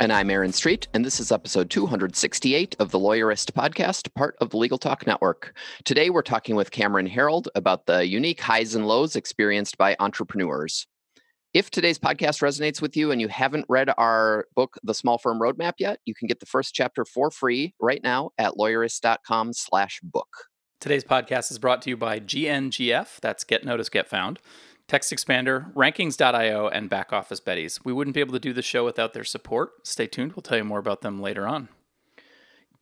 And I'm Aaron Street, and this is episode 268 of the Lawyerist podcast, part of the Legal Talk Network. Today, we're talking with Cameron Herold about the unique highs and lows experienced by entrepreneurs. If today's podcast resonates with you and you haven't read our book, The Small Firm Roadmap yet, you can get the first chapter for free right now at lawyerist.com slash book. Today's podcast is brought to you by GNGF, that's Get Notice, Get Found. Text Expander, Rankings.io, and Back Office Betties. We wouldn't be able to do the show without their support. Stay tuned. We'll tell you more about them later on.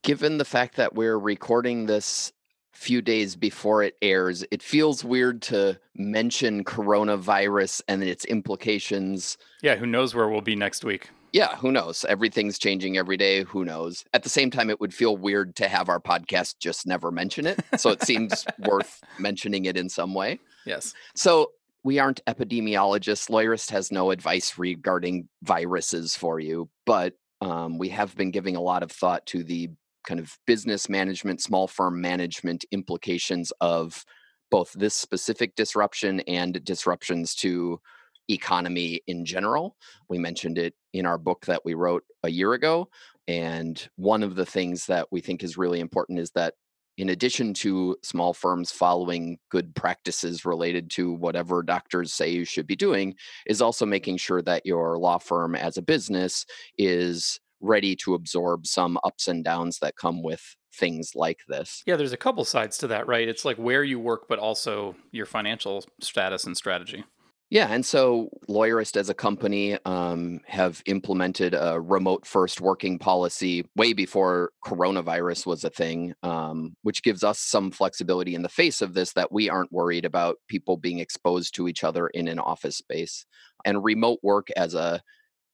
Given the fact that we're recording this few days before it airs, it feels weird to mention coronavirus and its implications. Yeah, who knows where we'll be next week? Yeah, who knows? Everything's changing every day. Who knows? At the same time, it would feel weird to have our podcast just never mention it. So it seems worth mentioning it in some way. Yes. So we aren't epidemiologists. Lawyerist has no advice regarding viruses for you, but um, we have been giving a lot of thought to the kind of business management, small firm management implications of both this specific disruption and disruptions to economy in general. We mentioned it in our book that we wrote a year ago. And one of the things that we think is really important is that in addition to small firms following good practices related to whatever doctors say you should be doing, is also making sure that your law firm as a business is ready to absorb some ups and downs that come with things like this. Yeah, there's a couple sides to that, right? It's like where you work, but also your financial status and strategy. Yeah, and so Lawyerist as a company um, have implemented a remote first working policy way before coronavirus was a thing, um, which gives us some flexibility in the face of this that we aren't worried about people being exposed to each other in an office space. And remote work as a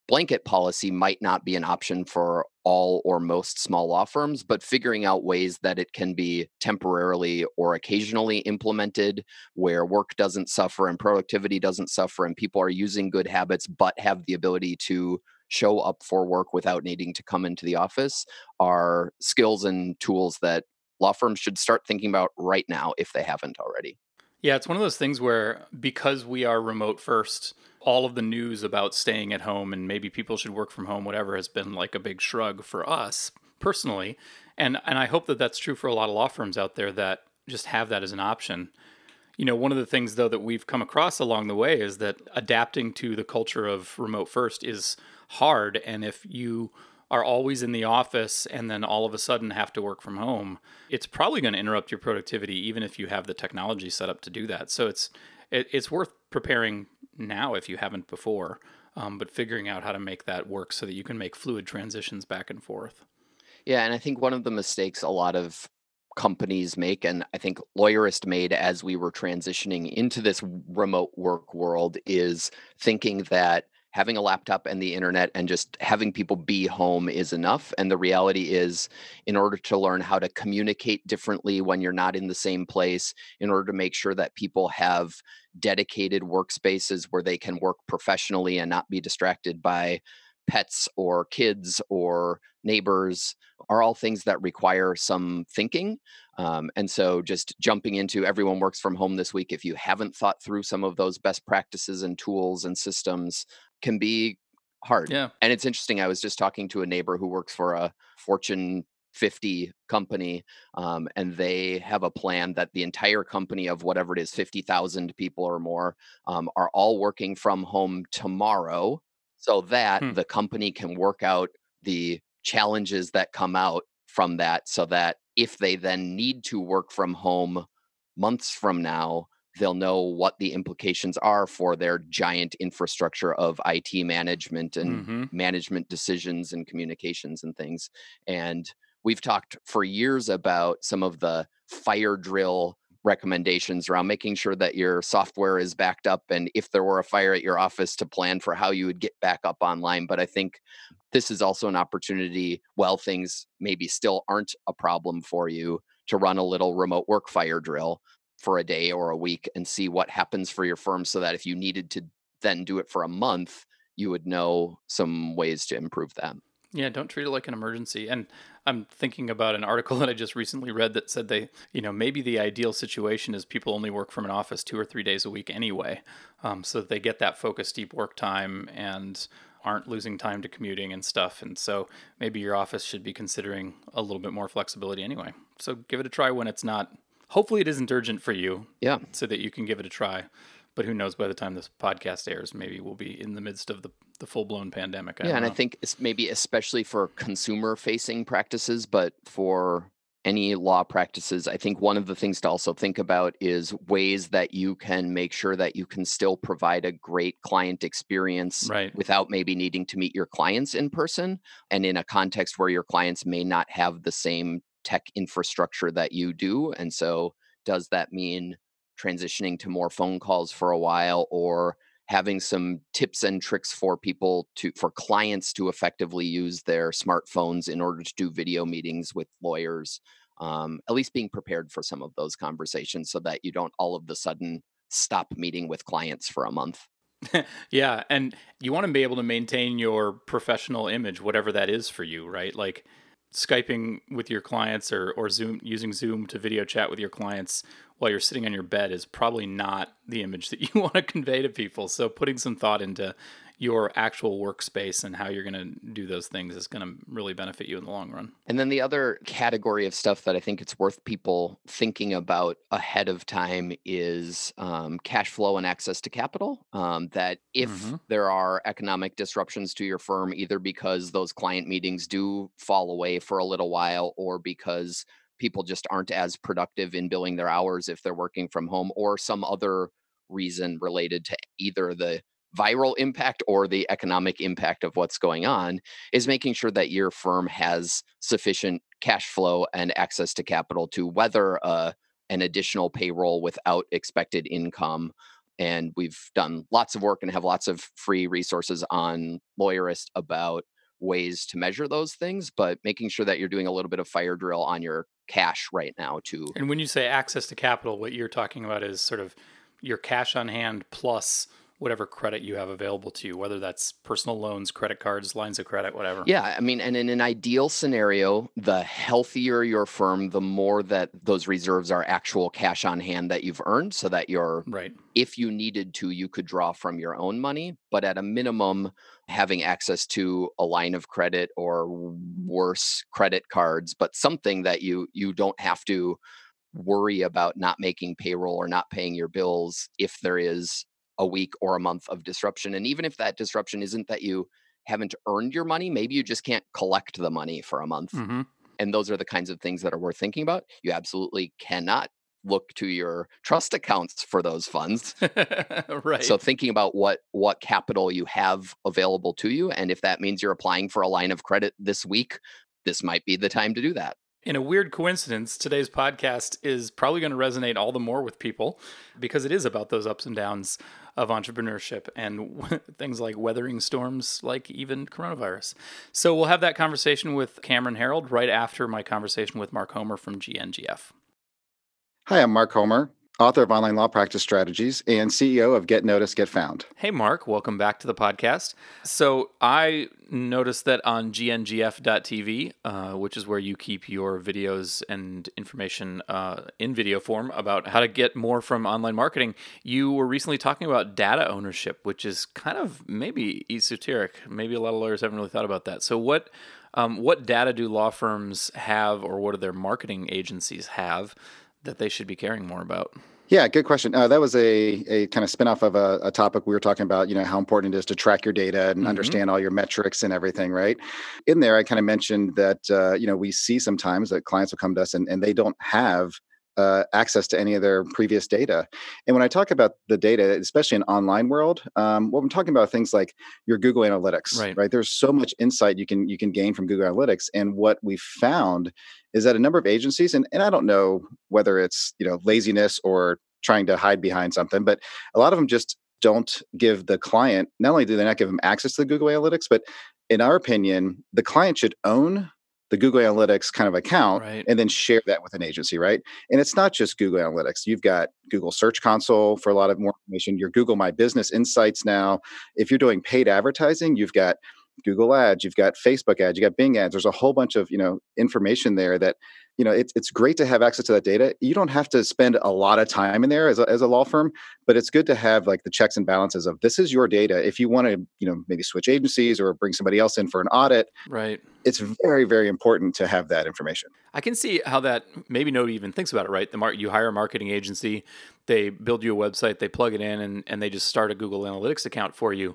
blanket policy might not be an option for all or most small law firms, but figuring out ways that it can be temporarily or occasionally implemented where work doesn't suffer and productivity doesn't suffer and people are using good habits but have the ability to show up for work without needing to come into the office are skills and tools that law firms should start thinking about right now if they haven't already. Yeah, it's one of those things where because we are remote first, all of the news about staying at home and maybe people should work from home, whatever, has been like a big shrug for us personally. And and I hope that that's true for a lot of law firms out there that just have that as an option. You know, one of the things though that we've come across along the way is that adapting to the culture of remote first is hard. And if you are always in the office and then all of a sudden have to work from home, it's probably going to interrupt your productivity, even if you have the technology set up to do that. So it's it, it's worth preparing now if you haven't before, um, but figuring out how to make that work so that you can make fluid transitions back and forth. Yeah, and I think one of the mistakes a lot of companies make, and I think Lawyerist made as we were transitioning into this remote work world, is thinking that having a laptop and the internet and just having people be home is enough. And the reality is, in order to learn how to communicate differently when you're not in the same place, in order to make sure that people have dedicated workspaces where they can work professionally and not be distracted by pets or kids or neighbors are all things that require some thinking. Um, and so, just jumping into everyone works from home this week, if you haven't thought through some of those best practices and tools and systems, can be hard. Yeah. And it's interesting. I was just talking to a neighbor who works for a Fortune 50 company, um, and they have a plan that the entire company of whatever it is, 50,000 people or more, um, are all working from home tomorrow so that hmm. the company can work out the challenges that come out from that so that if they then need to work from home months from now they'll know what the implications are for their giant infrastructure of IT management and mm-hmm. management decisions and communications and things. And we've talked for years about some of the fire drill recommendations around making sure that your software is backed up and if there were a fire at your office to plan for how you would get back up online but i think this is also an opportunity while things maybe still aren't a problem for you to run a little remote work fire drill for a day or a week and see what happens for your firm so that if you needed to then do it for a month, you would know some ways to improve that. Yeah, don't treat it like an emergency. And I'm thinking about an article that I just recently read that said they, you know, maybe the ideal situation is people only work from an office two or three days a week anyway, um, so that they get that focused deep work time and aren't losing time to commuting and stuff. And so maybe your office should be considering a little bit more flexibility anyway. So give it a try when it's not. Hopefully, it isn't urgent for you. Yeah. So that you can give it a try. But who knows? By the time this podcast airs, maybe we'll be in the midst of the the full blown pandemic. I yeah, and know. I think it's maybe especially for consumer facing practices, but for any law practices, I think one of the things to also think about is ways that you can make sure that you can still provide a great client experience right. without maybe needing to meet your clients in person and in a context where your clients may not have the same tech infrastructure that you do. And so, does that mean transitioning to more phone calls for a while or having some tips and tricks for people to for clients to effectively use their smartphones in order to do video meetings with lawyers um, at least being prepared for some of those conversations so that you don't all of the sudden stop meeting with clients for a month yeah and you want to be able to maintain your professional image whatever that is for you right like skyping with your clients or, or zoom using zoom to video chat with your clients while you're sitting on your bed is probably not the image that you want to convey to people. So putting some thought into your actual workspace and how you're going to do those things is going to really benefit you in the long run. And then the other category of stuff that I think it's worth people thinking about ahead of time is um, cash flow and access to capital. Um, that if mm-hmm. there are economic disruptions to your firm, either because those client meetings do fall away for a little while or because people just aren't as productive in billing their hours if they're working from home or some other reason related to either the viral impact or the economic impact of what's going on is making sure that your firm has sufficient cash flow and access to capital to weather uh, an additional payroll without expected income. And we've done lots of work and have lots of free resources on lawyerist about ways to measure those things but making sure that you're doing a little bit of fire drill on your cash right now too and when you say access to capital what you're talking about is sort of your cash on hand plus whatever credit you have available to you, whether that's personal loans, credit cards, lines of credit, whatever. Yeah. I mean, and in an ideal scenario, the healthier your firm, the more that those reserves are actual cash on hand that you've earned so that you're, right. if you needed to, you could draw from your own money. But at a minimum, having access to a line of credit or worse credit cards, but something that you you don't have to worry about not making payroll or not paying your bills if there is a week or a month of disruption. And even if that disruption isn't that you haven't earned your money, maybe you just can't collect the money for a month. Mm-hmm. And those are the kinds of things that are worth thinking about. You absolutely cannot look to your trust accounts for those funds. right. So thinking about what what capital you have available to you and if that means you're applying for a line of credit this week, this might be the time to do that. In a weird coincidence, today's podcast is probably going to resonate all the more with people because it is about those ups and downs of entrepreneurship and things like weathering storms, like even coronavirus. So we'll have that conversation with Cameron Herold right after my conversation with Mark Homer from GNGF. Hi, I'm Mark Homer author of Online Law Practice Strategies and CEO of Get Noticed, Get Found. Hey, Mark, welcome back to the podcast. So, I noticed that on gngf.tv, uh, which is where you keep your videos and information uh, in video form about how to get more from online marketing, you were recently talking about data ownership, which is kind of maybe esoteric. Maybe a lot of lawyers haven't really thought about that. So, what um, what data do law firms have, or what do their marketing agencies have that they should be caring more about? Yeah, good question. Uh, that was a, a kind of spinoff of a, a, topic we were talking about, you know, how important it is to track your data and mm-hmm. understand all your metrics and everything, right? In there, I kind of mentioned that, uh, you know, we see sometimes that clients will come to us and, and they don't have uh, access to any of their previous data. And when I talk about the data, especially in online world, um, what I'm talking about things like your Google Analytics, right. right? There's so much insight you can you can gain from Google Analytics. And what we found is that a number of agencies, and, and I don't know whether it's you know laziness or trying to hide behind something, but a lot of them just don't give the client not only do they not give them access to the google analytics but in our opinion, the client should own the Google Analytics kind of account Right. and then share that with an agency, right? And it's not just Google Analytics. You've got Google Search Console for a lot of more information. Your Google My Business Insights now. If you're doing paid advertising, you've got Google Ads, you've got Facebook ads, you got Bing ads. There's a whole bunch of you know information there that you know it's it's great to have access to that data. You don't have to spend a lot of time in there as a, as a law firm, but it's good to have like the checks and balances of this is your data. If you want to you know maybe switch agencies or bring somebody else in for an audit, Right. it's very very important to have that information. I can see how that maybe nobody even thinks about it, right? The mar- you hire a marketing agency, they build you a website, they plug it in, and, and they just start a Google Analytics account for you.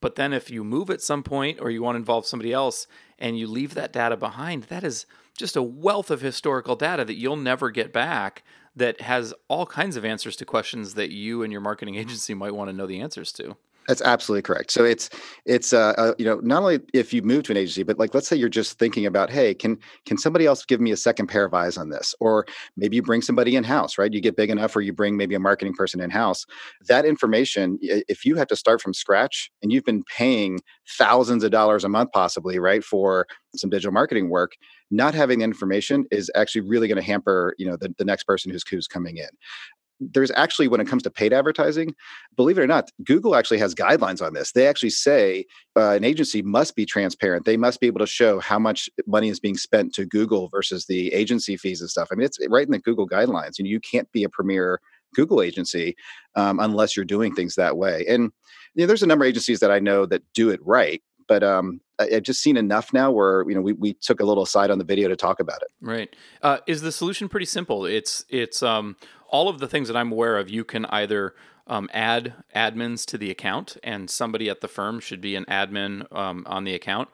But then if you move at some point or you want to involve somebody else and you leave that data behind, that is just a wealth of historical data that you'll never get back that has all kinds of answers to questions that you and your marketing agency might want to know the answers to. That's absolutely correct. So it's it's uh, uh, you know not only if you move to an agency, but like let's say you're just thinking about, hey, can can somebody else give me a second pair of eyes on this? Or maybe you bring somebody in house, right? You get big enough, or you bring maybe a marketing person in house. That information, if you have to start from scratch and you've been paying thousands of dollars a month, possibly, right, for some digital marketing work, not having the information is actually really going to hamper you know the, the next person who's who's coming in there's actually when it comes to paid advertising believe it or not google actually has guidelines on this. They actually say uh, an agency must be transparent. They must be able to show how much money is being spent to google versus the agency fees and stuff. I mean it's right in the google guidelines you know, you can't be a premier google agency um, unless you're doing things that way. And you know, there's a number of agencies that i know that do it right but um, I, i've just seen enough now where you know we, we took a little side on the video to talk about it. Right. Uh, is the solution pretty simple? It's it's um, all of the things that I'm aware of. You can either um, add admins to the account, and somebody at the firm should be an admin um, on the account,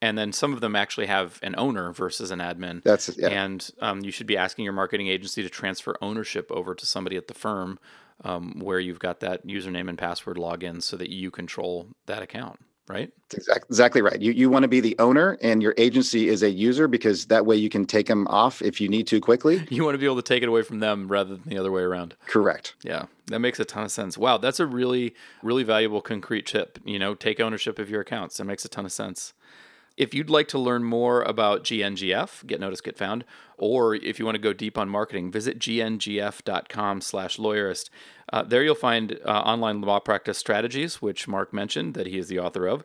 and then some of them actually have an owner versus an admin. that's yeah And um, you should be asking your marketing agency to transfer ownership over to somebody at the firm um, where you've got that username and password login so that you control that account, right? That's exact, exactly right. You you want to be the owner, and your agency is a user because that way you can take them off if you need to quickly. You want to be able to take it away from them rather than the other way around. Correct. Yeah, that makes a ton of sense. Wow, that's a really, really valuable concrete tip. You know, take ownership of your accounts. That makes a ton of sense. If you'd like to learn more about GNGF, Get Noticed, Get Found, or if you want to go deep on marketing, visit gngf.com slash lawyerist. Uh, there you'll find uh, online law practice strategies, which Mark mentioned that he is the author of.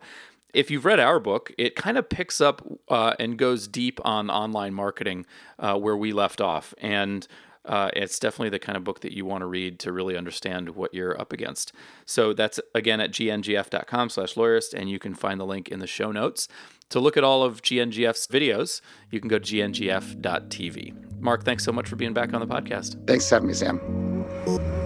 If you've read our book, it kind of picks up uh, and goes deep on online marketing uh, where we left off. And uh, it's definitely the kind of book that you want to read to really understand what you're up against. So that's again at gngf.com slash lawyerist, and you can find the link in the show notes. To look at all of GNGF's videos, you can go to gngf.tv. Mark, thanks so much for being back on the podcast. Thanks for having me, Sam.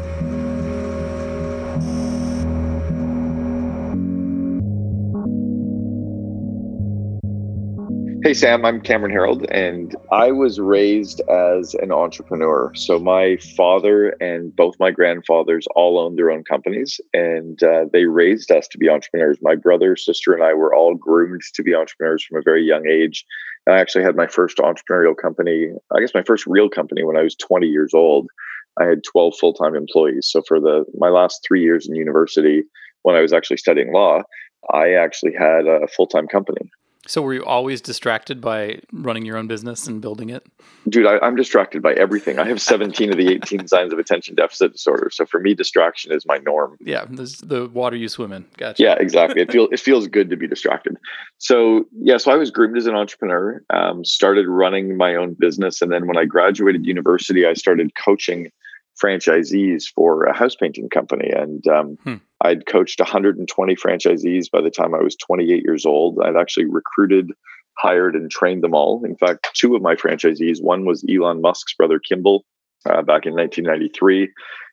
Hey, Sam, I'm Cameron Herold, and I was raised as an entrepreneur. So, my father and both my grandfathers all owned their own companies, and uh, they raised us to be entrepreneurs. My brother, sister, and I were all groomed to be entrepreneurs from a very young age. And I actually had my first entrepreneurial company, I guess my first real company, when I was 20 years old. I had 12 full time employees. So, for the my last three years in university, when I was actually studying law, I actually had a full time company. So, were you always distracted by running your own business and building it? dude I, i'm distracted by everything i have 17 of the 18 signs of attention deficit disorder so for me distraction is my norm Yeah, the water you swim in. Gotcha. yeah exactly it feels it feels good to be distracted so yeah so i was groomed as an entrepreneur um, started running my own business and then when i graduated university i started coaching franchisees for a house painting company and um, Hmm. i'd coached 120 franchisees by the time i was 28 years old i'd actually recruited hired and trained them all. In fact, two of my franchisees, one was Elon Musk's brother Kimball uh, back in 1993,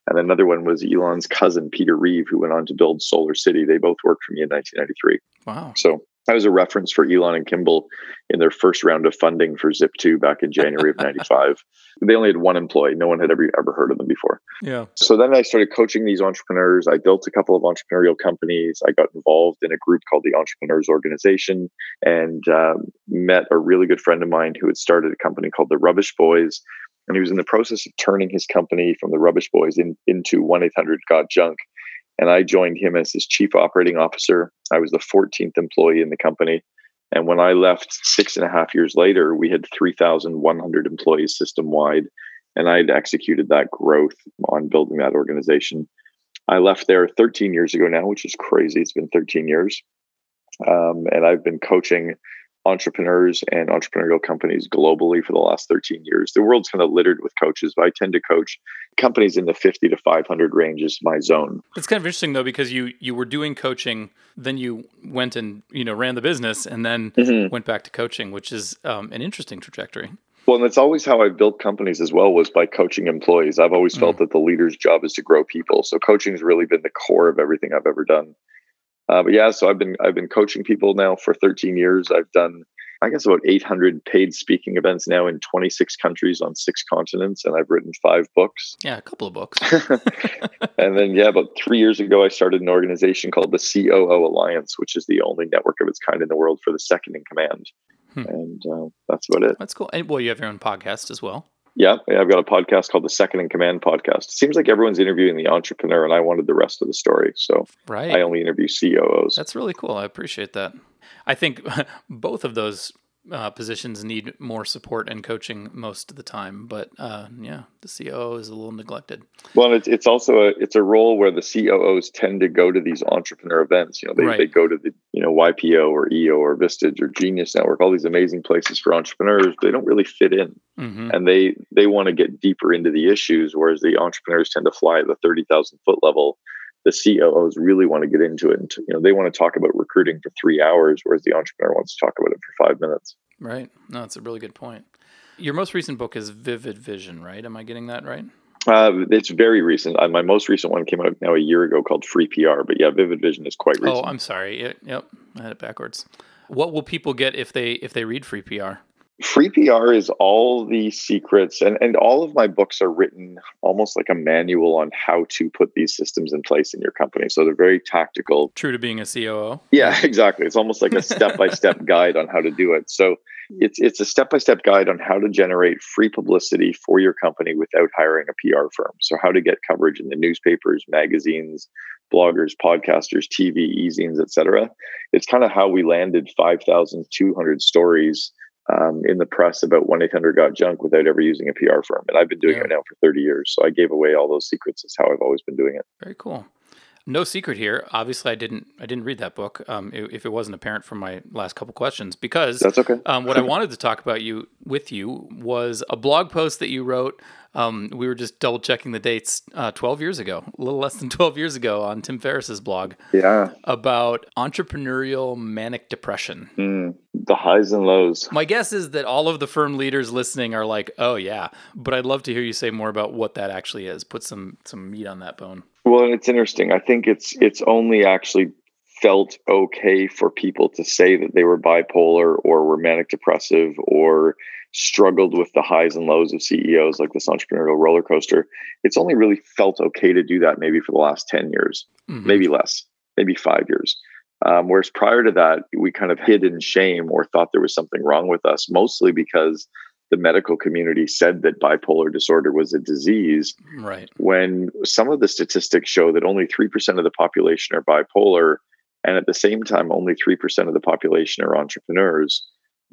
and another one was Elon's cousin Peter Rive, who went on to build Solar City. They both worked for me in 1993. Wow. So I was a reference for Elon and Kimball in their first round of funding for Zip2 back in January of 95. They only had one employee. No one had ever, ever heard of them before. Yeah. So then I started coaching these entrepreneurs. I built a couple of entrepreneurial companies. I got involved in a group called the Entrepreneurs Organization and um, met a really good friend of mine who had started a company called the Rubbish Boys. And he was in the process of turning his company from the Rubbish Boys in, into 1 800 Got Junk. And I joined him as his chief operating officer. I was the 14th employee in the company. And when I left six and a half years later, we had 3,100 employees system wide. And I had executed that growth on building that organization. I left there 13 years ago now, which is crazy. It's been 13 years. Um, and I've been coaching entrepreneurs and entrepreneurial companies globally for the last 13 years. The world's kind of littered with coaches, but I tend to coach companies in the 50 to 500 range is my zone. It's kind of interesting though because you you were doing coaching, then you went and you know ran the business, and then mm-hmm. went back to coaching, which is um, an interesting trajectory. Well, and that's always how I've built companies as well was by coaching employees. I've always felt mm. that the leader's job is to grow people. So coaching has really been the core of everything I've ever done. Uh, but yeah, so I've been I've been coaching people now for 13 years. I've done I guess about 800 paid speaking events now in 26 countries on six continents, and I've written five books. Yeah, a couple of books. and then yeah, about three years ago, I started an organization called the COO Alliance, which is the only network of its kind in the world for the second in command. Hmm. And uh, that's about it. That's cool. And well, you have your own podcast as well. Yeah, I've got a podcast called the Second in Command podcast. It seems like everyone's interviewing the entrepreneur, and I wanted the rest of the story, so right. I only interview COOs. That's really cool. I appreciate that. I think both of those uh, positions need more support and coaching most of the time. But uh, yeah, the COO is a little neglected. Well, it's it's also a it's a role where the COOs tend to go to these entrepreneur events. You know, they, right. they go to the you know YPO or EO or Vistage or Genius Network, all these amazing places for entrepreneurs. They don't really fit in, mm-hmm. and they they want to get deeper into the issues, whereas the entrepreneurs tend to fly at the thirty thousand foot level the COOs really want to get into it. And, you know, they want to talk about recruiting for three hours, whereas the entrepreneur wants to talk about it for five minutes. Right. No, that's a really good point. Your most recent book is Vivid Vision, right? Am I getting that right? Uh, it's very recent. Uh, my most recent one came out now a year ago called Free PR. But yeah, Vivid Vision is quite recent. Oh, I'm sorry. Yep, I had it backwards. What will people get if they if they read Free PR? Free PR is all the secrets, and, and all of my books are written almost like a manual on how to put these systems in place in your company. So they're very tactical. True to being a COO. Yeah, exactly. It's almost like a step by step guide on how to do it. So it's it's a step by step guide on how to generate free publicity for your company without hiring a PR firm. So how to get coverage in the newspapers, magazines, bloggers, podcasters, TV, e-zines, etc. It's kind of how we landed 5,200 stories um, in the press about 1 800 Got Junk without ever using a PR firm. And I've been doing yeah. it now for 30 years. So I gave away all those secrets. That's how I've always been doing it. Very cool. No secret here. Obviously, I didn't. I didn't read that book. Um, if it wasn't apparent from my last couple questions, because that's okay. um, what I wanted to talk about you with you was a blog post that you wrote um, we were just double checking the dates uh, 12 years ago, a little less than 12 years ago on Tim Ferriss's blog. Yeah. About entrepreneurial manic depression. Mm, the highs and lows. My guess is that all of the firm leaders listening are like, oh, yeah. But I'd love to hear you say more about what that actually is. Put some, some meat on that bone. Well, it's interesting. I think it's it's only actually felt okay for people to say that they were bipolar or were manic depressive or struggled with the highs and lows of CEOs like this entrepreneurial roller coaster. It's only really felt okay to do that maybe for the last 10 years, mm-hmm. maybe less, maybe five years. Um, whereas prior to that, we kind of hid in shame or thought there was something wrong with us, mostly because the medical community said that bipolar disorder was a disease. Right. When some of the statistics show that only 3% of the population are bipolar, and at the same time, only 3% of the population are entrepreneurs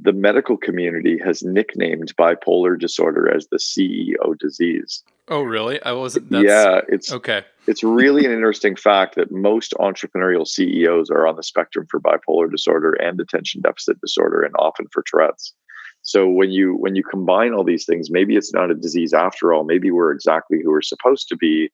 the medical community has nicknamed bipolar disorder as the CEO disease. Oh, really? I wasn't. yeah, it's okay. It's really an interesting fact that most entrepreneurial CEOs are on the spectrum for bipolar disorder and attention deficit disorder, and often for Tourette's. So when you when you combine all these things, maybe it's not a disease after all. Maybe we're exactly who we're supposed to be,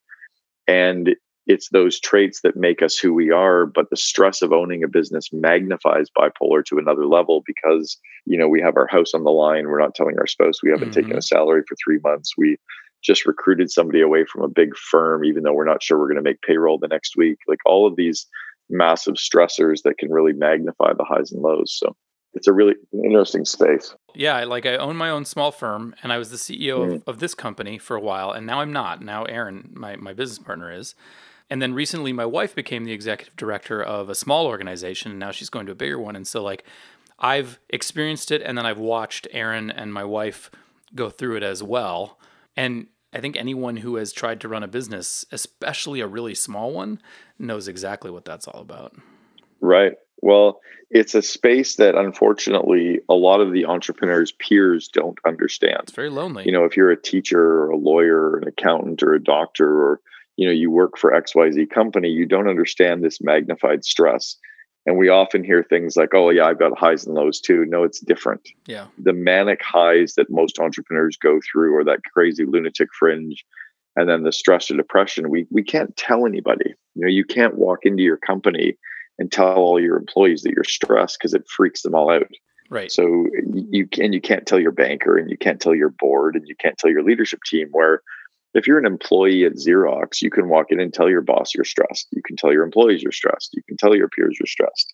and it's those traits that make us who we are but the stress of owning a business magnifies bipolar to another level because you know we have our house on the line we're not telling our spouse we haven't mm-hmm. taken a salary for three months we just recruited somebody away from a big firm even though we're not sure we're going to make payroll the next week like all of these massive stressors that can really magnify the highs and lows so it's a really interesting space. Yeah, like I own my own small firm and I was the CEO mm. of, of, this company for a while and now I'm not. Now Aaron, my, my business partner is. And then recently, my wife became the executive director of a small organization, and now she's going to a bigger one. And so, like, I've experienced it, and then I've watched Aaron and my wife go through it as well. And I think anyone who has tried to run a business, especially a really small one, knows exactly what that's all about. Right. Well, it's a space that unfortunately a lot of the entrepreneurs' peers don't understand. It's very lonely. You know, if you're a teacher or a lawyer or an accountant or a doctor or you know you work for xyz company you don't understand this magnified stress. And we often hear things like oh yeah i've got highs and lows too. No it's different. Yeah. The manic highs that most entrepreneurs go through or that crazy lunatic fringe and then the stress or depression. We we can't tell anybody. You know you can't walk into your company and tell all your employees that you're stressed because it freaks them all out right so you can you can't tell your banker and you can't tell your board and you can't tell your leadership team where if you're an employee at Xerox, you can walk in and tell your boss you're stressed. You can tell your employees you're stressed. You can tell your peers you're stressed.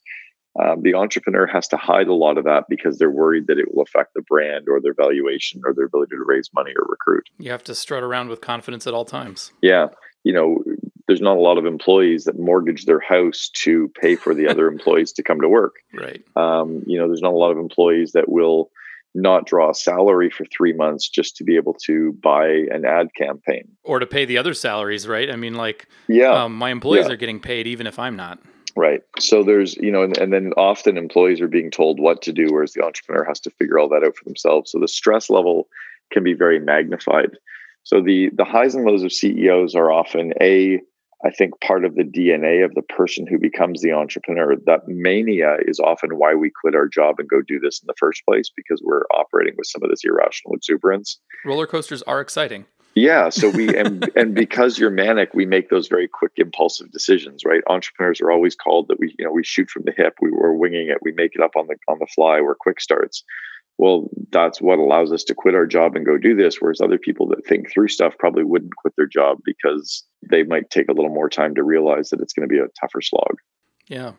Um, the entrepreneur has to hide a lot of that because they're worried that it will affect the brand or their valuation or their ability to raise money or recruit. You have to strut around with confidence at all times. Yeah. You know, there's not a lot of employees that mortgage their house to pay for the other employees to come to work. Right. Um, you know, there's not a lot of employees that will not draw a salary for three months just to be able to buy an ad campaign. Or to pay the other salaries right? I mean like yeah. um, my employees yeah. are getting paid even if i'm not. Right. So there's you know and, and then often employees are being told what to do whereas the entrepreneur has to figure all that out for themselves. So the stress level can be very magnified. So the the highs and lows of ceos are often a I think part of the DNA of the person who becomes the entrepreneur. That mania is often why we quit our job and go do this in the first place because we're operating with some of this irrational exuberance. Roller coasters are exciting. Yeah. So we and and because you're manic, we make those very quick, impulsive decisions, right? Entrepreneurs are always called that we, you know, we shoot from the hip, we were winging it, we make it up on the on the fly, we're quick starts well, that's what allows us to quit our job and go do this. Whereas other people that think through stuff probably wouldn't quit their job because they might take a little more time to realize that it's going to be a tougher slog. Yeah.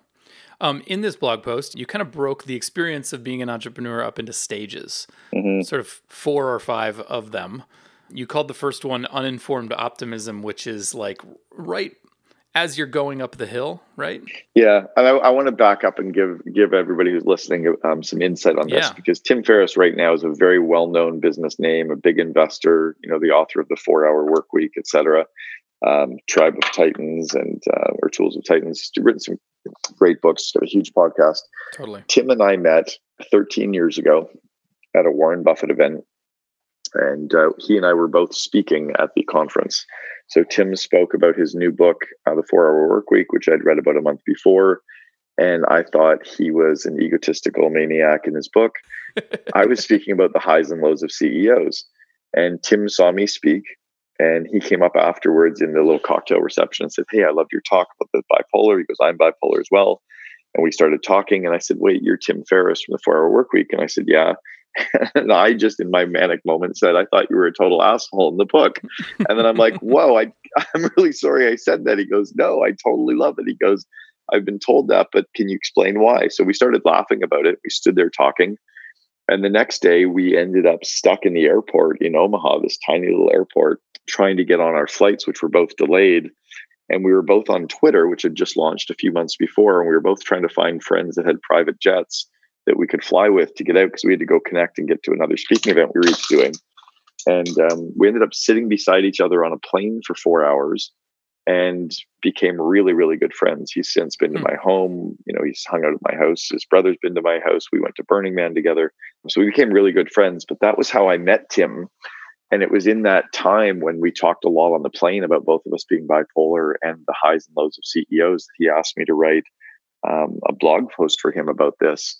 Um, in this blog post, you kind of broke the experience of being an entrepreneur up into stages, mm-hmm. sort of four or five of them. You called the first one uninformed optimism, which is like right as you're going up the hill, right? Yeah, and I, I want to back up and give give everybody who's listening um, some insight on this yeah. because Tim Ferriss right now is a very well known business name, a big investor. You know, the author of the Four Hour Work Week, etc. Um, Tribe of Titans and uh, or Tools of Titans. He's written some great books. Got a huge podcast. Totally. Tim and I met 13 years ago at a Warren Buffett event, and uh, he and I were both speaking at the conference. So Tim spoke about his new book, uh, The Four Hour Work Week, which I'd read about a month before. And I thought he was an egotistical maniac in his book. I was speaking about the highs and lows of CEOs. And Tim saw me speak and he came up afterwards in the little cocktail reception and said, Hey, I loved your talk about the bipolar. He goes, I'm bipolar as well. And we started talking. And I said, Wait, you're Tim Ferriss from the Four Hour Work Week. And I said, Yeah. and I just in my manic moment said, I thought you were a total asshole in the book. And then I'm like, whoa, I, I'm really sorry I said that. He goes, no, I totally love it. He goes, I've been told that, but can you explain why? So we started laughing about it. We stood there talking. And the next day, we ended up stuck in the airport in Omaha, this tiny little airport, trying to get on our flights, which were both delayed. And we were both on Twitter, which had just launched a few months before. And we were both trying to find friends that had private jets that we could fly with to get out because we had to go connect and get to another speaking event we were each doing. And um, we ended up sitting beside each other on a plane for four hours and became really, really good friends. He's since been to hmm. my home. You know, he's hung out at my house. His brother's been to my house. We went to Burning Man together. So we became really good friends. But that was how I met Tim. And it was in that time when we talked a lot on the plane about both of us being bipolar and the highs and lows of CEOs that he asked me to write um, a blog post for him about this.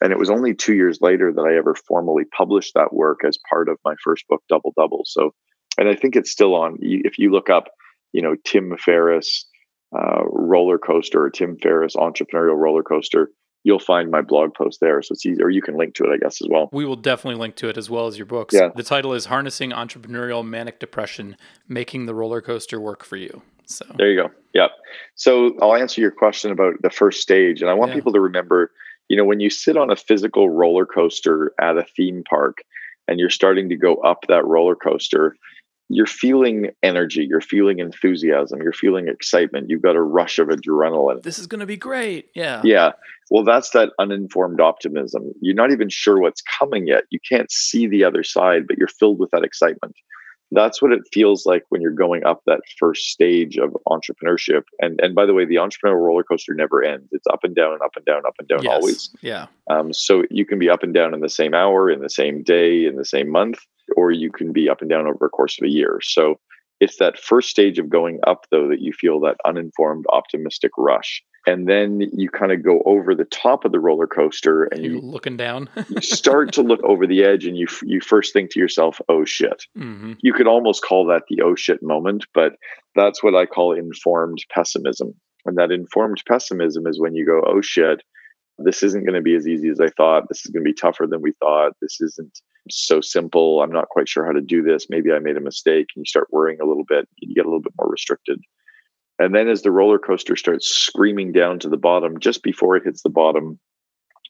And it was only two years later that I ever formally published that work as part of my first book, Double Double. So, and I think it's still on. If you look up, you know, Tim Ferriss uh, roller coaster or Tim Ferriss entrepreneurial roller coaster, you'll find my blog post there. So it's easy, or you can link to it, I guess, as well. We will definitely link to it as well as your books. Yeah. The title is Harnessing Entrepreneurial Manic Depression Making the Roller Coaster Work for You. So there you go. Yep. So I'll answer your question about the first stage. And I want yeah. people to remember you know, when you sit on a physical roller coaster at a theme park and you're starting to go up that roller coaster, you're feeling energy, you're feeling enthusiasm, you're feeling excitement. You've got a rush of adrenaline. This is going to be great. Yeah. Yeah. Well, that's that uninformed optimism. You're not even sure what's coming yet. You can't see the other side, but you're filled with that excitement. that's what it feels like when you're going up that first stage of entrepreneurship. And and by the way, the entrepreneurial roller coaster never ends. It's up and down up and down, up and down Yes. always. Yeah. Um, so you can be up and down in the same hour, in the same day, in the same month, or you can be up and down over a course of a year. So it's that first stage of going up, though, that you feel that uninformed, optimistic rush. And then you kind of go over the top of the roller coaster and You you, looking down? you start to look over the edge and you, you first think to yourself, oh shit. hmm You could almost call that the oh shit moment, but that's what I call informed pessimism. And that informed pessimism is when you go, oh shit, this isn't going to be as easy as I thought. This is going to be tougher than we thought. This isn't so simple. I'm not quite sure how to do this. Maybe I made a mistake. And you start worrying a little bit. You get a little bit more restricted. And then as the roller coaster starts screaming down to the bottom, just before it hits the bottom,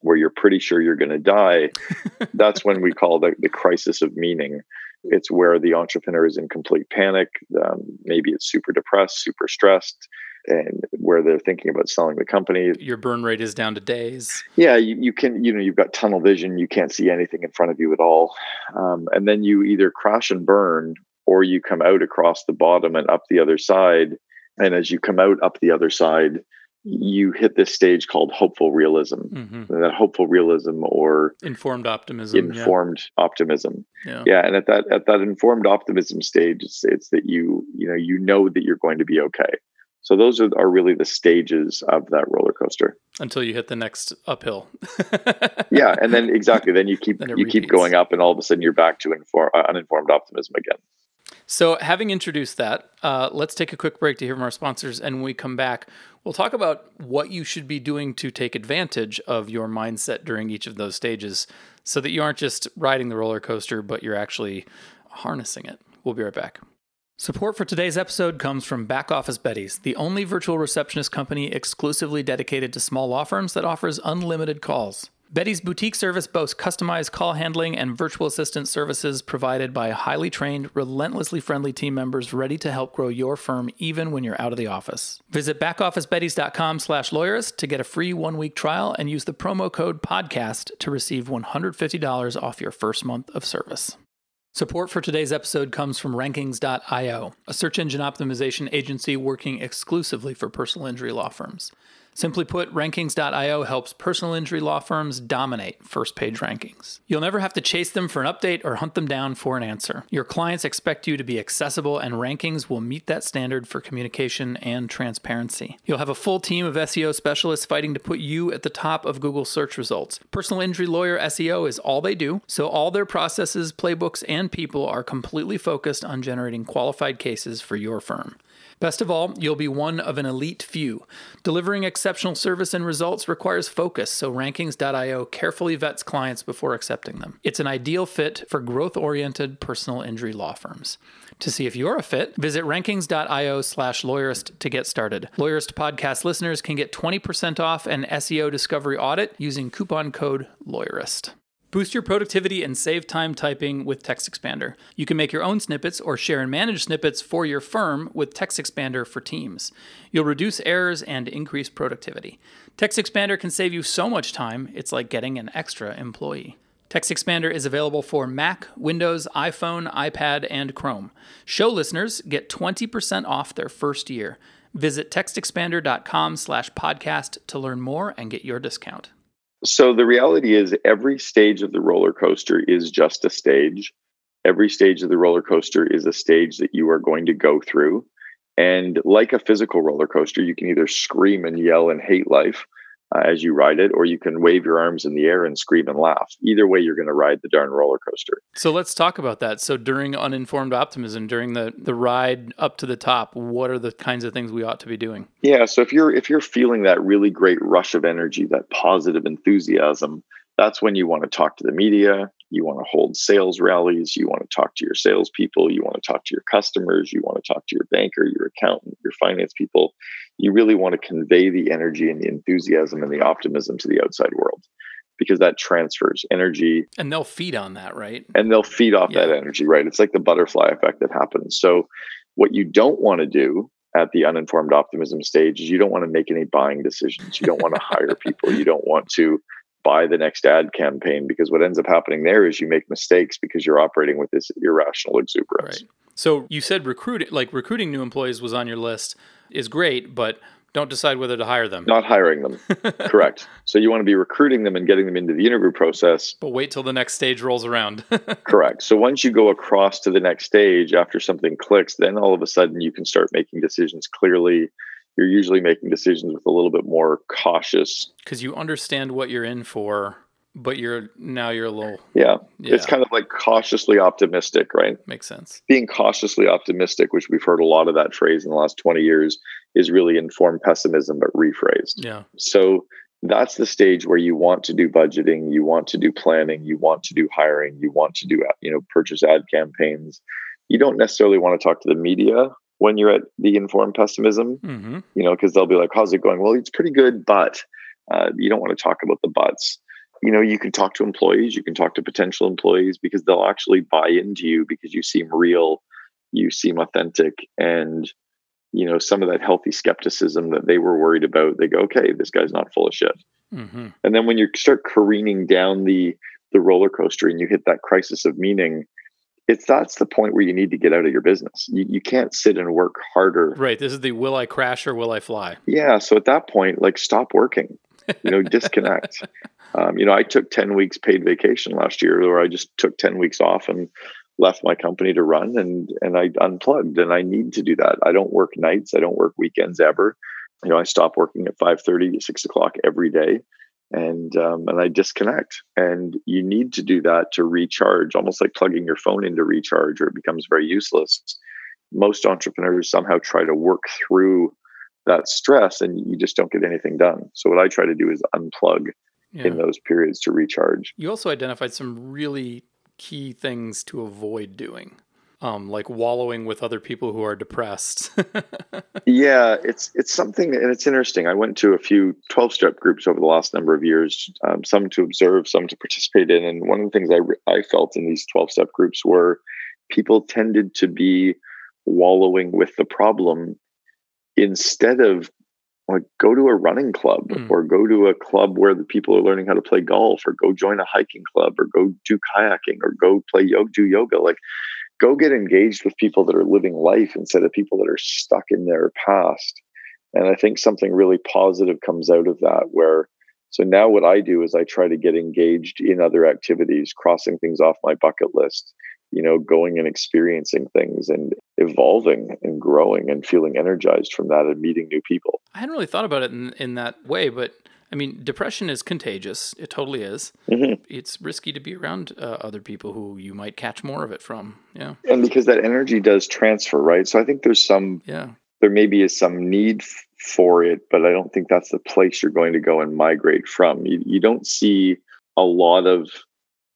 where you're pretty sure you're going to die, that's when we call the, the crisis of meaning. It's where the entrepreneur is in complete panic. Um, maybe it's super depressed, super stressed, and where they're thinking about selling the company. Your burn rate is down to days. Yeah, you, you can, you know, you've got tunnel vision. You can't see anything in front of you at all. Um, and then you either crash and burn or you come out across the bottom and up the other side. And as you come out up the other side, you hit this stage called hopeful realism. hmm that hopeful realism or Informed optimism. yeah. informed optimism Yeah. yeah and at that at that informed optimism stage it's, it's that you you know you know that you're going to be okay so those are, are really the stages of that roller coaster Until you hit the next uphill. yeah and then exactly then you keep Then you keep going up and all of a sudden you're back to inform, uh, uninformed optimism again So, having introduced that, uh, let's take a quick break to hear from our sponsors. And when we come back, we'll talk about what you should be doing to take advantage of your mindset during each of those stages so that you aren't just riding the roller coaster, but you're actually harnessing it. We'll be right back. Support for today's episode comes from Back Office Betties, the only virtual receptionist company exclusively dedicated to small law firms that offers unlimited calls. Betty's boutique service boasts customized call handling and virtual assistant services provided by highly trained, relentlessly friendly team members ready to help grow your firm even when you're out of the office. Visit backofficebetties.com slash lawyerist to get a free one-week trial and use the promo code PODCAST to receive $150 off your first month of service. Support for today's episode comes from Rankings.io, a search engine optimization agency working exclusively for personal injury law firms. Simply put, Rankings.io helps personal injury law firms dominate first page rankings. You'll never have to chase them for an update or hunt them down for an answer. Your clients expect you to be accessible, and Rankings will meet that standard for communication and transparency. You'll have a full team of SEO specialists fighting to put you at the top of Google search results. Personal injury lawyer SEO is all they do, so all their processes, playbooks, and people are completely focused on generating qualified cases for your firm. Best of all, you'll be one of an elite few. Delivering exceptional service and results requires focus, so Rankings.io carefully vets clients before accepting them. It's an ideal fit for growth oriented personal injury law firms. To see if you're a fit, visit rankings.io slash lawyerist to get started. Lawyerist podcast listeners can get 20% off an SEO discovery audit using coupon code lawyerist. Boost your productivity and save time typing with Text Expander. You can make your own snippets or share and manage snippets for your firm with Text Expander for Teams. You'll reduce errors and increase productivity. Text Expander can save you so much time, it's like getting an extra employee. Text Expander is available for Mac, Windows, iPhone, iPad, and Chrome. Show listeners get 20% off their first year. Visit textexpander.com slash podcast to learn more and get your discount. So the reality is, every stage of the roller coaster is just a stage. Every stage of the roller coaster is a stage that you are going to go through. And like a physical roller coaster, you can either scream and yell and hate life uh, as you ride it, or you can wave your arms in the air and scream and laugh. Either way, you're going to ride the darn roller coaster. So let's talk about that. So during uninformed optimism, during the the ride up to the top, what are the kinds of things we ought to be doing? Yeah. So if you're if you're feeling that really great rush of energy, that positive enthusiasm, that's when you want to talk to the media. You want to hold sales rallies. You want to talk to your salespeople. You want to talk to your customers. You want to talk to your banker, your accountant, your finance people. You really want to convey the energy and the enthusiasm and the optimism to the outside world because that transfers energy And they'll feed on that, right? and they'll feed off that energy, right? It's like the butterfly effect that happens. So, what you don't want to do at the uninformed optimism stage is you don't want to make any buying decisions. You don't want to hire people. You don't want to buy the next ad campaign because what ends up happening there is you make mistakes because you're operating with this irrational exuberance. Right. So you said recruiting, like recruiting new employees was on your list is great, but don't decide whether to hire them. Not hiring them. Correct. So you want to be recruiting them and getting them into the interview process. But wait till the next stage rolls around. Correct. So once you go across to the next stage after something clicks, then all of a sudden you can start making decisions clearly. You're usually making decisions with a little bit more cautious. Because you understand what you're in for but you're now you're a little yeah. yeah. It's kind of like cautiously optimistic, right? Makes sense. Being cautiously optimistic, which we've heard a lot of that phrase in the last 20 years, is really informed pessimism but rephrased. Yeah. So that's the stage where you want to do budgeting, you want to do planning, you want to do hiring, you want to do you know purchase ad campaigns. You don't necessarily want to talk to the media when you're at the informed pessimism, mm-hmm. you know, because they'll be like, "How's it going?" Well, it's pretty good, but uh, you don't want to talk about the buts you know you can talk to employees you can talk to potential employees because they'll actually buy into you because you seem real you seem authentic and you know some of that healthy skepticism that they were worried about they go okay this guy's not full of shit mm-hmm. and then when you start careening down the the roller coaster and you hit that crisis of meaning it's that's the point where you need to get out of your business you, you can't sit and work harder. Right. This is the will i crash or will i fly? Yeah. So at that point like stop working you know disconnect. Um, you know, I took 10 weeks paid vacation last year where I just took 10 weeks off and left my company to run and and I unplugged and I need to do that. I don't work nights, I don't work weekends ever. You know, I stop working at 5 30, 6 o'clock every day and um, and I disconnect. And you need to do that to recharge, almost like plugging your phone into recharge, or it becomes very useless. Most entrepreneurs somehow try to work through that stress, and you just don't get anything done. So what I try to do is unplug yeah. in those periods to recharge. You also identified some really key things to avoid doing. Um, like wallowing with other people who are depressed. yeah, it's it's something, and it's interesting. I went to a few twelve step groups over the last number of years, um, some to observe, some to participate in. And one of the things I I felt in these twelve step groups were people tended to be wallowing with the problem instead of like go to a running club mm. or go to a club where the people are learning how to play golf or go join a hiking club or go do kayaking or go play yoga do yoga like go get engaged with people that are living life instead of people that are stuck in their past and i think something really positive comes out of that where so now what i do is i try to get engaged in other activities crossing things off my bucket list you know, going and experiencing things and evolving and growing and feeling energized from that and meeting new people. I hadn't really thought about it in, in that way, but I mean, depression is contagious. It totally is. Mm-hmm. It's risky to be around uh, other people who you might catch more of it from. Yeah. And because that energy does transfer, right? So I think there's some, yeah, there maybe is some need f- for it, but I don't think that's the place you're going to go and migrate from. You, you don't see a lot of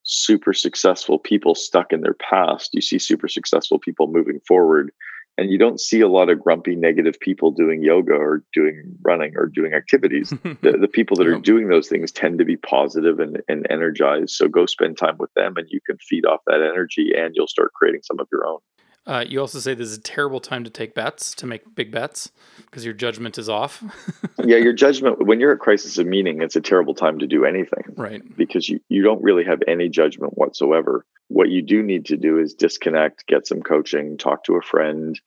super successful people stuck in their past. You see super successful people moving forward. And you don't see a lot of grumpy, negative people doing yoga or doing running or doing activities. the, the people that are doing those things tend to be positive and, and energized. So go spend time with them and you can feed off that energy and you'll start creating some of your own. Uh, you also say this is a terrible time to take bets, to make big bets, because your judgment is off. yeah, your judgment, when you're at crisis of meaning, it's a terrible time to do anything. Right. Because you, you don't really have any judgment whatsoever. What you do need to do is disconnect, get some coaching, talk to a friend,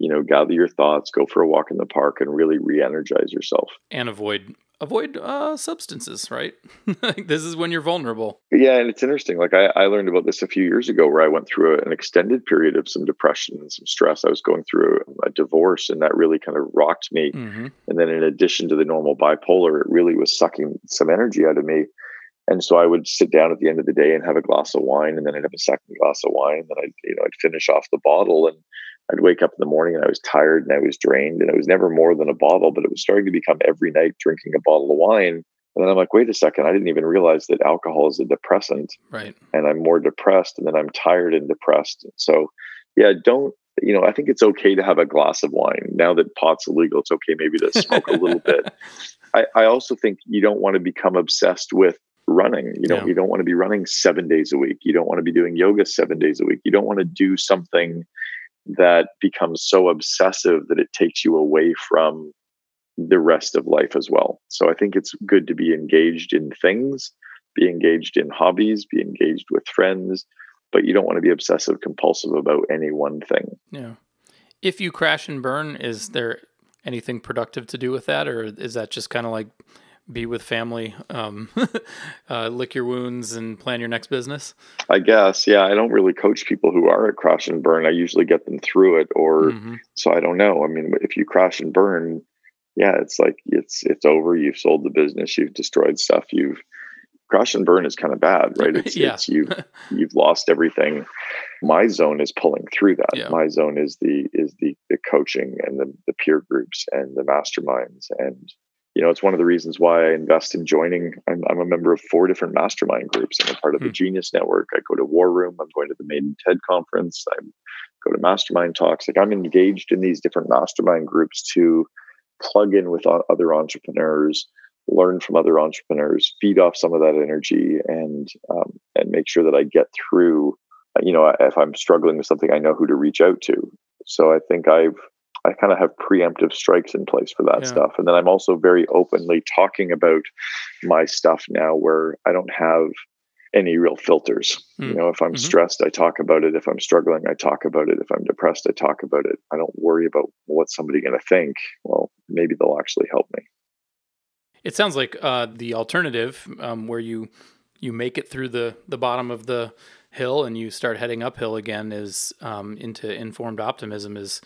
you know, gather your thoughts, go for a walk in the park, and really re energize yourself. And avoid avoid uh, substances, right? this is when you're vulnerable. Yeah, and it's interesting. Like I, I learned about this a few years ago, where I went through a, an extended period of some depression and some stress. I was going through a, a divorce, and that really kind of rocked me. Mm-hmm. And then, in addition to the normal bipolar, it really was sucking some energy out of me. And so I would sit down at the end of the day and have a glass of wine, and then I'd have a second glass of wine, and then I'd, you know, I'd finish off the bottle, and I'd wake up in the morning and I was tired and I was drained, and it was never more than a bottle, but it was starting to become every night drinking a bottle of wine. And then I'm like, wait a second, I didn't even realize that alcohol is a depressant. Right. And I'm more depressed, and then I'm tired and depressed. So, yeah, don't you know, I think it's okay to have a glass of wine. Now that pot's illegal, it's okay maybe to smoke a little bit. I, I also think you don't want to become obsessed with running. You don't yeah. you don't want to be running seven days a week. You don't want to be doing yoga seven days a week. You don't want to do something that becomes so obsessive that it takes you away from the rest of life as well. So I think it's good to be engaged in things, be engaged in hobbies, be engaged with friends, but you don't want to be obsessive compulsive about any one thing. Yeah. If you crash and burn, is there anything productive to do with that, or is that just kind of like be with family, um, uh, lick your wounds, and plan your next business? I guess, yeah. I don't really coach people who are at crash and burn. I usually get them through it, or mm-hmm. so I don't know. I mean, if you crash and burn, yeah, it's like it's it's over. You've sold the business. You've destroyed stuff. You've crash and burn is kind of bad, right? It's, yeah. it's you've you've lost everything. My zone is pulling through that. Yeah. My zone is the is the the coaching and the the peer groups and the masterminds and you know it's one of the reasons why I invest in joining. I'm, I'm a member of four different mastermind groups. I'm a part of hmm. the Genius Network. I go to War Room. I'm going to the Maiden TED conference. I go to mastermind talks. Like I'm engaged in these different mastermind groups to plug in with other entrepreneurs learn from other entrepreneurs, feed off some of that energy, and um, and make sure that I get through. You know, if I'm struggling with something, I know who to reach out to. So I think I've I kind of have preemptive strikes in place for that yeah. stuff, and then I'm also very openly talking about my stuff now, where I don't have any real filters. Mm. You know, if I'm mm-hmm. stressed, I talk about it. If I'm struggling, I talk about it. If I'm depressed, I talk about it. I don't worry about what's somebody going to think. Well, maybe they'll actually help me. It sounds like uh, the alternative, um, where you you make it through the the bottom of the hill and you start heading uphill again, is um, into informed optimism. Is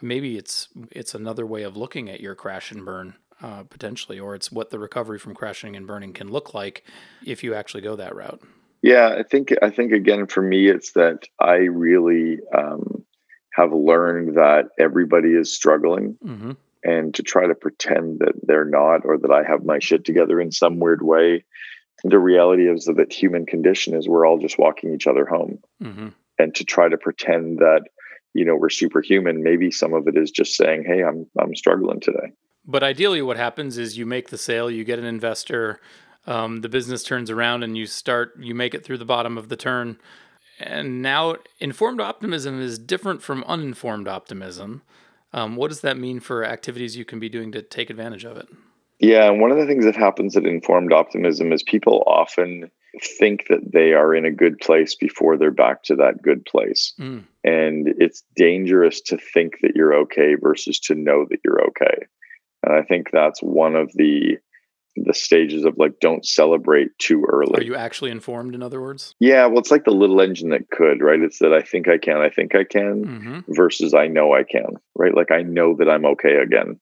maybe it's it's another way of looking at your crash and burn uh, potentially, or it's what the recovery from crashing and burning can look like if you actually go that route. Yeah, I think I think again for me, it's that I really um, have learned that everybody is struggling. Mm-hmm and to try to pretend that they're not or that I have my shit together in some weird way. The reality is that the human condition is we're all just walking each other home. Mm-hmm. And to try to pretend that, you know, we're superhuman, maybe some of it is just saying, Hey, I'm I'm struggling today. But ideally what happens is you make the sale, you get an investor, um, the business turns around and you start you make it through the bottom of the turn. And now informed optimism is different from uninformed optimism. Um, what does that mean for activities you can be doing to take advantage of it? Yeah, and one of the things that happens at informed optimism is people often think that they are in a good place before they're back to that good place. Mm. And it's dangerous to think that you're okay versus to know that you're okay. And I think that's one of the the stages of like don't celebrate too early. Are you actually informed in other words? Yeah, well it's like the little engine that could, right? It's that I think I can, I think I can mm-hmm. versus I know I can, right? Like I know that I'm okay again.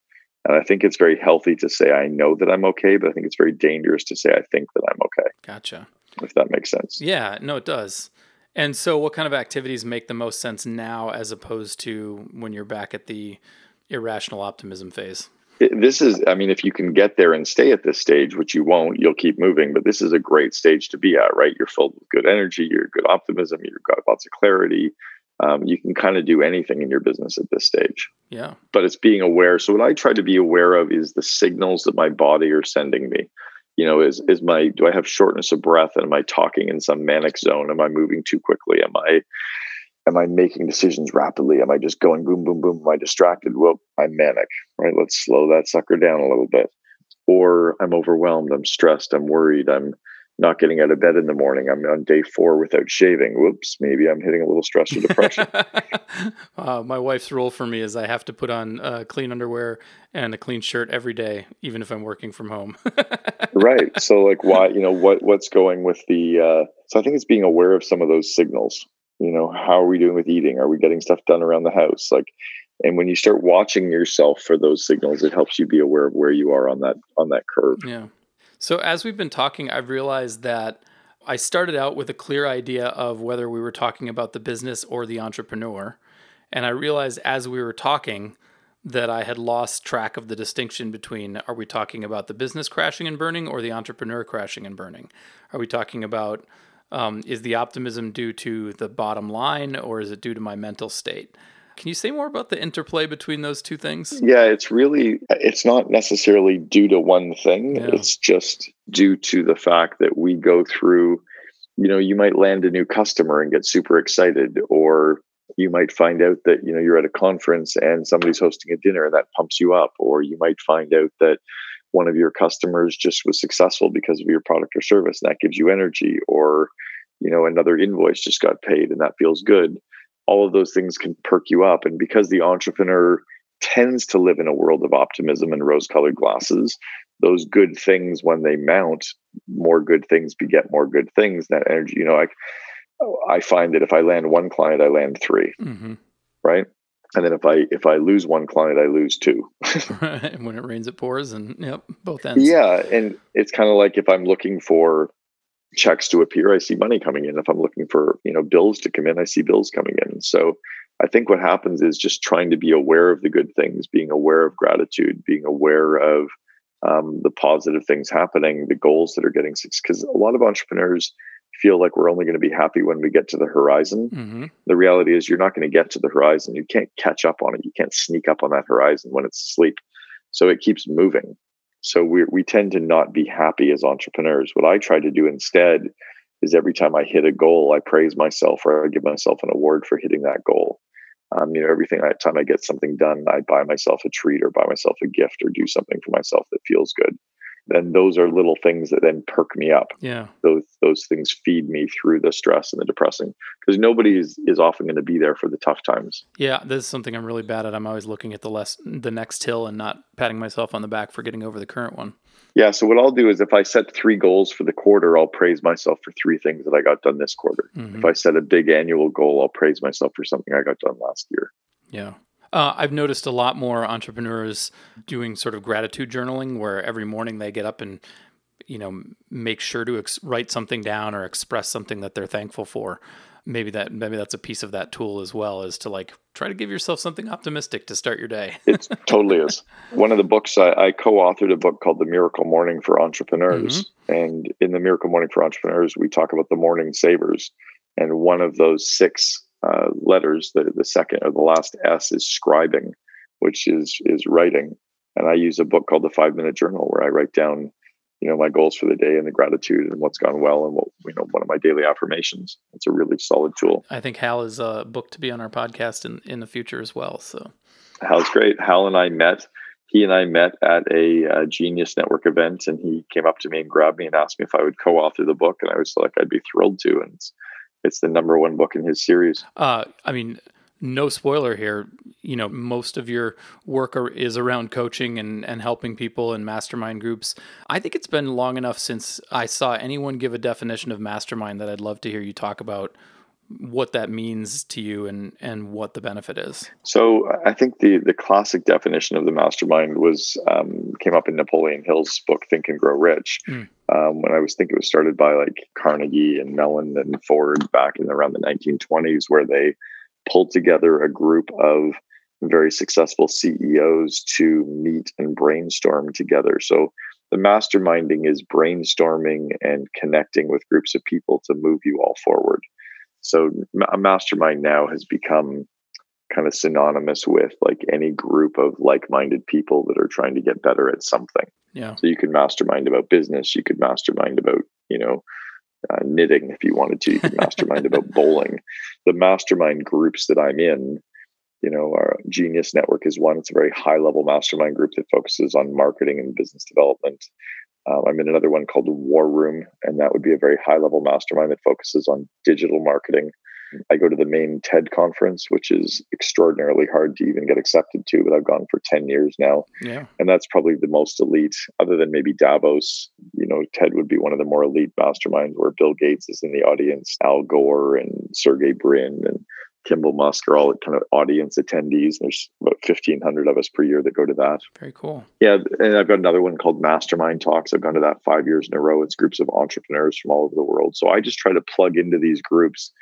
And I think it's very healthy to say I know that I'm okay, but I think it's very dangerous to say I think that I'm okay. Gotcha. If that makes sense. Yeah, no it does. And so what kind of activities make the most sense now as opposed to when you're back at the irrational optimism phase? this is i mean if you can get there and stay at this stage which you won't you'll keep moving but this is a great stage to be at right? You're filled with good energy you're good optimism you've got lots of clarity. Um, you can kind of do anything in your business at this stage. Yeah. But it's being aware so what i try to be aware of is the signals that my body are sending me you know is is my do i have shortness of breath and am i talking in some manic zone am i moving too quickly am i am I making decisions rapidly? Am I just going boom, boom, boom? Am I distracted? Well, I'm manic, right? Let's slow that sucker down a little bit. Or I'm overwhelmed, I'm stressed, I'm worried, I'm not getting out of bed in the morning. I'm on day four without shaving. Whoops, maybe I'm hitting a little stress or depression. uh, my wife's rule for me is I have to put on uh, clean underwear and a clean shirt every day, even if I'm working from home. right. So, like, why? You know, what what's going with the? Uh, so, I think it's being aware of some of those signals you know how are we doing with eating are we getting stuff done around the house like and when you start watching yourself for those signals it helps you be aware of where you are on that on that curve yeah so as we've been talking i've realized that i started out with a clear idea of whether we were talking about the business or the entrepreneur and i realized as we were talking that I had lost track of the distinction between are we talking about the business crashing and burning or the entrepreneur crashing and burning? Are we talking about um, is the optimism due to the bottom line or is it due to my mental state? Can you say more about the interplay between those two things? Yeah, it's really, it's not necessarily due to one thing. Yeah. It's just due to the fact that we go through, you know, you might land a new customer and get super excited, or you might find out that, you know, you're at a conference and somebody's hosting a dinner and that pumps you up, or you might find out that, one of your customers just was successful because of your product or service and that gives you energy or you know, another invoice just got paid and that feels good. All of those things can perk you up. And because the entrepreneur tends to live in a world of optimism and rose colored glasses, those good things, when they mount, more good things beget more good things. That energy, you know, like I find that if I land one client, I land 3 mm-hmm. right? And then if I if I lose one client, I lose two. and when it rains, it pours, and yep, both ends. Yeah, and it's kind of like if I'm looking for checks to appear, I see money coming in. If I'm looking for you know bills to come in, I see bills coming in. So I think what happens is just trying to be aware of the good things, being aware of gratitude, being aware of um, the positive things happening, the goals that are getting because a lot of entrepreneurs feel like we're only going to be happy when we get to the horizon. Mm-hmm. The reality is you're not going to get to the horizon. You can't catch up on it. You can't sneak up on that horizon when it's asleep. So it keeps moving. So we we tend to not be happy as entrepreneurs. What I try to do instead is every time I hit a goal, I praise myself or I give myself an award for hitting that goal. Um, you know, every time I get something done, I buy myself a treat or buy myself a gift or do something for myself that feels good then those are little things that then perk me up. Yeah. Those those things feed me through the stress and the depressing because nobody is, is often going to be there for the tough times. Yeah, this is something I'm really bad at. I'm always looking at the less the next hill and not patting myself on the back for getting over the current one. Yeah, so what I'll do is if I set three goals for the quarter, I'll praise myself for three things that I got done this quarter. Mm-hmm. If I set a big annual goal, I'll praise myself for something I got done last year. Yeah. Uh, I've noticed a lot more entrepreneurs doing sort of gratitude journaling where every morning they get up and you know make sure to ex- write something down or express something that they're thankful for. Maybe that maybe that's a piece of that tool as well is to like try to give yourself something optimistic to start your day. It totally is. One of the books I, I, co-authored a book called the miracle morning for entrepreneurs. Mm-hmm. and in the miracle morning for entrepreneurs we talk about the morning savers. And one of those six uh, letters the, the second or the last s is scribing which is is writing. And i use a book called the five minute journal where i write down you know my goals for the day and the gratitude and what's gone well and what you know one of my daily affirmations. It's a really solid tool. I think hal is a book to be on our podcast in in the future as well so. Hal's great. Hal and i met he and i met at a, a genius network event and he came up to me and grabbed me and asked me if i would co-author the book and i was like i'd be thrilled to. And it's, it's the number one book in his series uh i mean no spoiler here, you know, most of your work are, is around coaching and, and helping people in mastermind groups. I think it's been long enough since I saw anyone give a definition of mastermind that I'd love to hear you talk about what that means to you and, and what the benefit is. So I think the, the classic definition of the mastermind was um, came up in Napoleon Hill's book, Think and Grow Rich. Mm. Um, when I was thinking it was started by like Carnegie and Mellon and Ford back in around the 1920s, where they pulled together a group of very successful CEOs to meet and brainstorm together. So the masterminding is brainstorming and connecting with groups of people to move you all forward. So a mastermind now has become kind of synonymous with like any group of like-minded people that are trying to get better at something. Yeah. So you could mastermind about business, you could mastermind about, you know, uh, knitting if you wanted to. You could mastermind about bowling. The mastermind groups that I'm in, you know, our Genius Network is one. It's a very high level mastermind group that focuses on marketing and business development. Um, I'm in another one called War Room, and that would be a very high level mastermind that focuses on digital marketing I go to the main TED conference, which is extraordinarily hard to even get accepted to, but I've gone for 10 years now. Yeah. And that's probably the most elite, other than maybe Davos. You know, TED would be one of the more elite masterminds where Bill Gates is in the audience, Al Gore and Sergey Brin and Kimball Musk are all kind of audience attendees. There's about 1,500 of us per year that go to that. Very cool. Yeah. And I've got another one called Mastermind Talks. I've gone to that five years in a row. It's groups of entrepreneurs from all over the world. So I just try to plug into these groups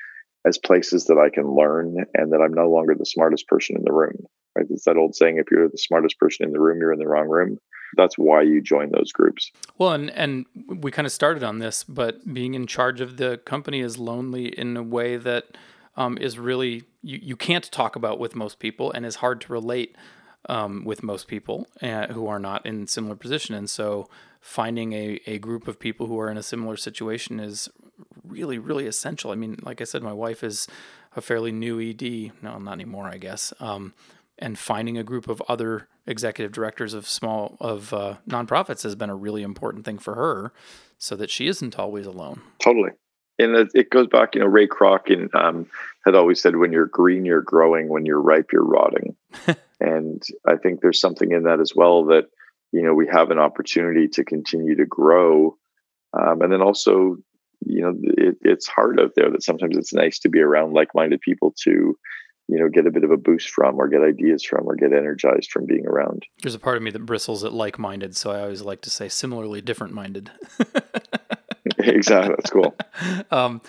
as places that I can learn and that I'm no longer the smartest person in the room. Right? It's that old saying if you're the smartest person in the room, you're in the wrong room. That's why you join those groups. Well, and and we kind of started on this, but being in charge of the company is lonely in a way that um, is really you, you can't talk about with most people and is hard to relate um, with most people uh, who are not in similar position. And so finding a, a group of people who are in a similar situation is really, really essential. I mean, like I said, my wife is a fairly new ED. No, not anymore, I guess. Um, and finding a group of other executive directors of small of uh, nonprofits has been a really important thing for her, so that she isn't always alone. Totally. and it, it, goes back, you know, Ray Kroc and, um, had always said, when you're green, you're growing. When you're ripe, you're rotting. and I think there's something in that as well that, you know, we have an opportunity to continue to grow. Um, and then also, you know, it, it's hard out there that sometimes it's nice to be around like-minded people to, you know, get a bit of a boost from or get ideas from or get energized from being around. There's a part of me that bristles at like-minded. So I always like to say similarly different-minded. exactly. That's cool. Um,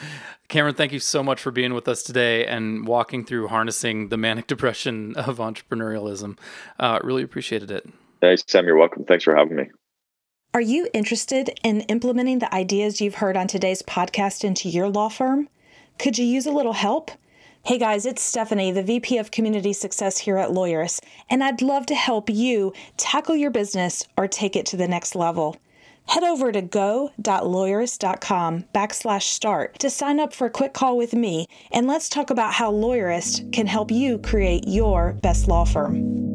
Cameron, thank you so much for being with us today and walking through harnessing the manic depression of entrepreneurialism. Uh, really appreciated it. Thanks, Sam. You're welcome. Thanks for having me. Are you interested in implementing the ideas you've heard on today's podcast into your law firm? Could you use a little help? Hey guys, it's Stephanie, the VP of Community Success here at Lawyerist, and I'd love to help you tackle your business or take it to the next level. Head over to go.lawyerist.com backslash start to sign up for a quick call with me, and let's talk about how Lawyerist can help you create your best law firm.